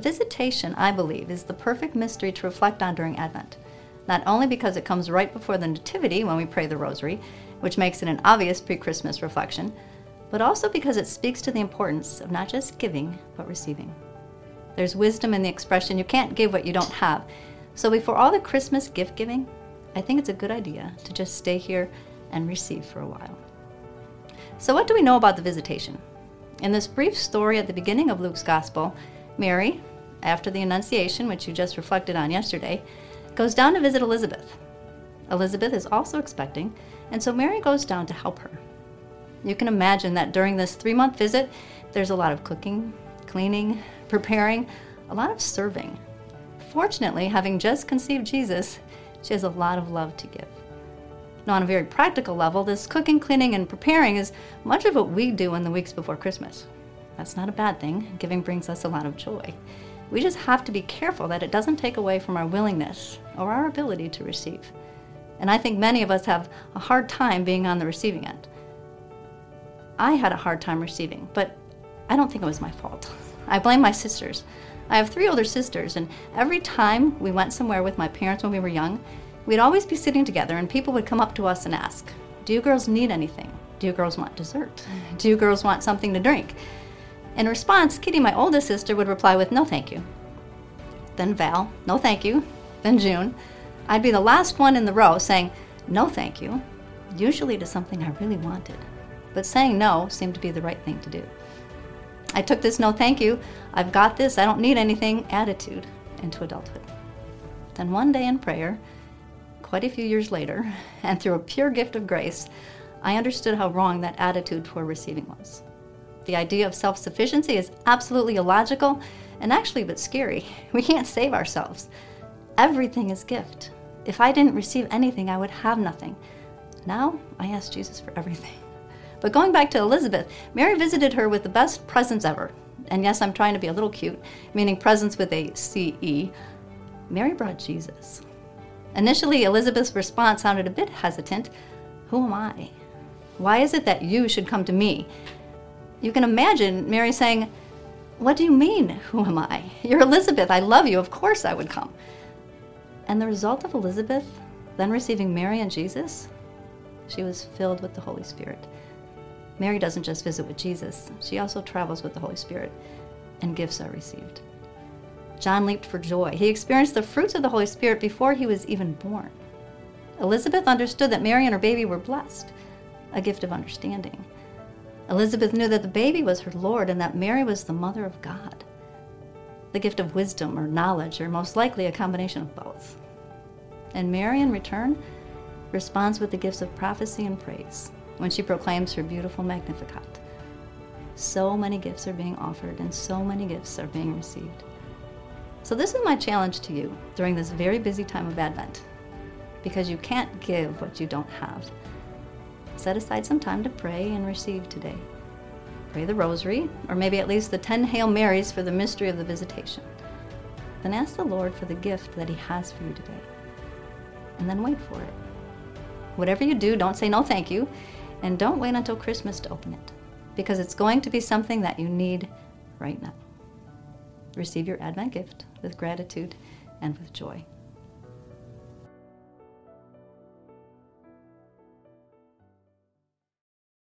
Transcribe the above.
The visitation, I believe, is the perfect mystery to reflect on during Advent. Not only because it comes right before the Nativity when we pray the Rosary, which makes it an obvious pre Christmas reflection, but also because it speaks to the importance of not just giving, but receiving. There's wisdom in the expression, you can't give what you don't have. So before all the Christmas gift giving, I think it's a good idea to just stay here and receive for a while. So, what do we know about the visitation? In this brief story at the beginning of Luke's Gospel, Mary, after the Annunciation, which you just reflected on yesterday, goes down to visit Elizabeth. Elizabeth is also expecting, and so Mary goes down to help her. You can imagine that during this three month visit, there's a lot of cooking, cleaning, preparing, a lot of serving. Fortunately, having just conceived Jesus, she has a lot of love to give. Now, on a very practical level, this cooking, cleaning, and preparing is much of what we do in the weeks before Christmas. That's not a bad thing. Giving brings us a lot of joy. We just have to be careful that it doesn't take away from our willingness or our ability to receive. And I think many of us have a hard time being on the receiving end. I had a hard time receiving, but I don't think it was my fault. I blame my sisters. I have three older sisters, and every time we went somewhere with my parents when we were young, we'd always be sitting together, and people would come up to us and ask, Do you girls need anything? Do you girls want dessert? Do you girls want something to drink? In response, Kitty, my oldest sister, would reply with, No, thank you. Then Val, No, thank you. Then June. I'd be the last one in the row saying, No, thank you, usually to something I really wanted but saying no seemed to be the right thing to do. I took this no thank you, I've got this, I don't need anything attitude into adulthood. Then one day in prayer, quite a few years later, and through a pure gift of grace, I understood how wrong that attitude toward receiving was. The idea of self sufficiency is absolutely illogical and actually a bit scary. We can't save ourselves. Everything is gift. If I didn't receive anything, I would have nothing. Now I ask Jesus for everything. But going back to Elizabeth, Mary visited her with the best presents ever. And yes, I'm trying to be a little cute, meaning presence with a CE. Mary brought Jesus. Initially, Elizabeth's response sounded a bit hesitant. Who am I? Why is it that you should come to me? You can imagine Mary saying, What do you mean, who am I? You're Elizabeth. I love you. Of course I would come. And the result of Elizabeth then receiving Mary and Jesus, she was filled with the Holy Spirit. Mary doesn't just visit with Jesus, she also travels with the Holy Spirit, and gifts are received. John leaped for joy. He experienced the fruits of the Holy Spirit before he was even born. Elizabeth understood that Mary and her baby were blessed, a gift of understanding. Elizabeth knew that the baby was her Lord and that Mary was the mother of God. The gift of wisdom or knowledge, or most likely a combination of both. And Mary, in return, responds with the gifts of prophecy and praise when she proclaims her beautiful Magnificat. So many gifts are being offered and so many gifts are being received. So, this is my challenge to you during this very busy time of Advent because you can't give what you don't have. Set aside some time to pray and receive today. Pray the Rosary, or maybe at least the 10 Hail Marys for the mystery of the visitation. Then ask the Lord for the gift that He has for you today. And then wait for it. Whatever you do, don't say no thank you. And don't wait until Christmas to open it, because it's going to be something that you need right now. Receive your Advent gift with gratitude and with joy.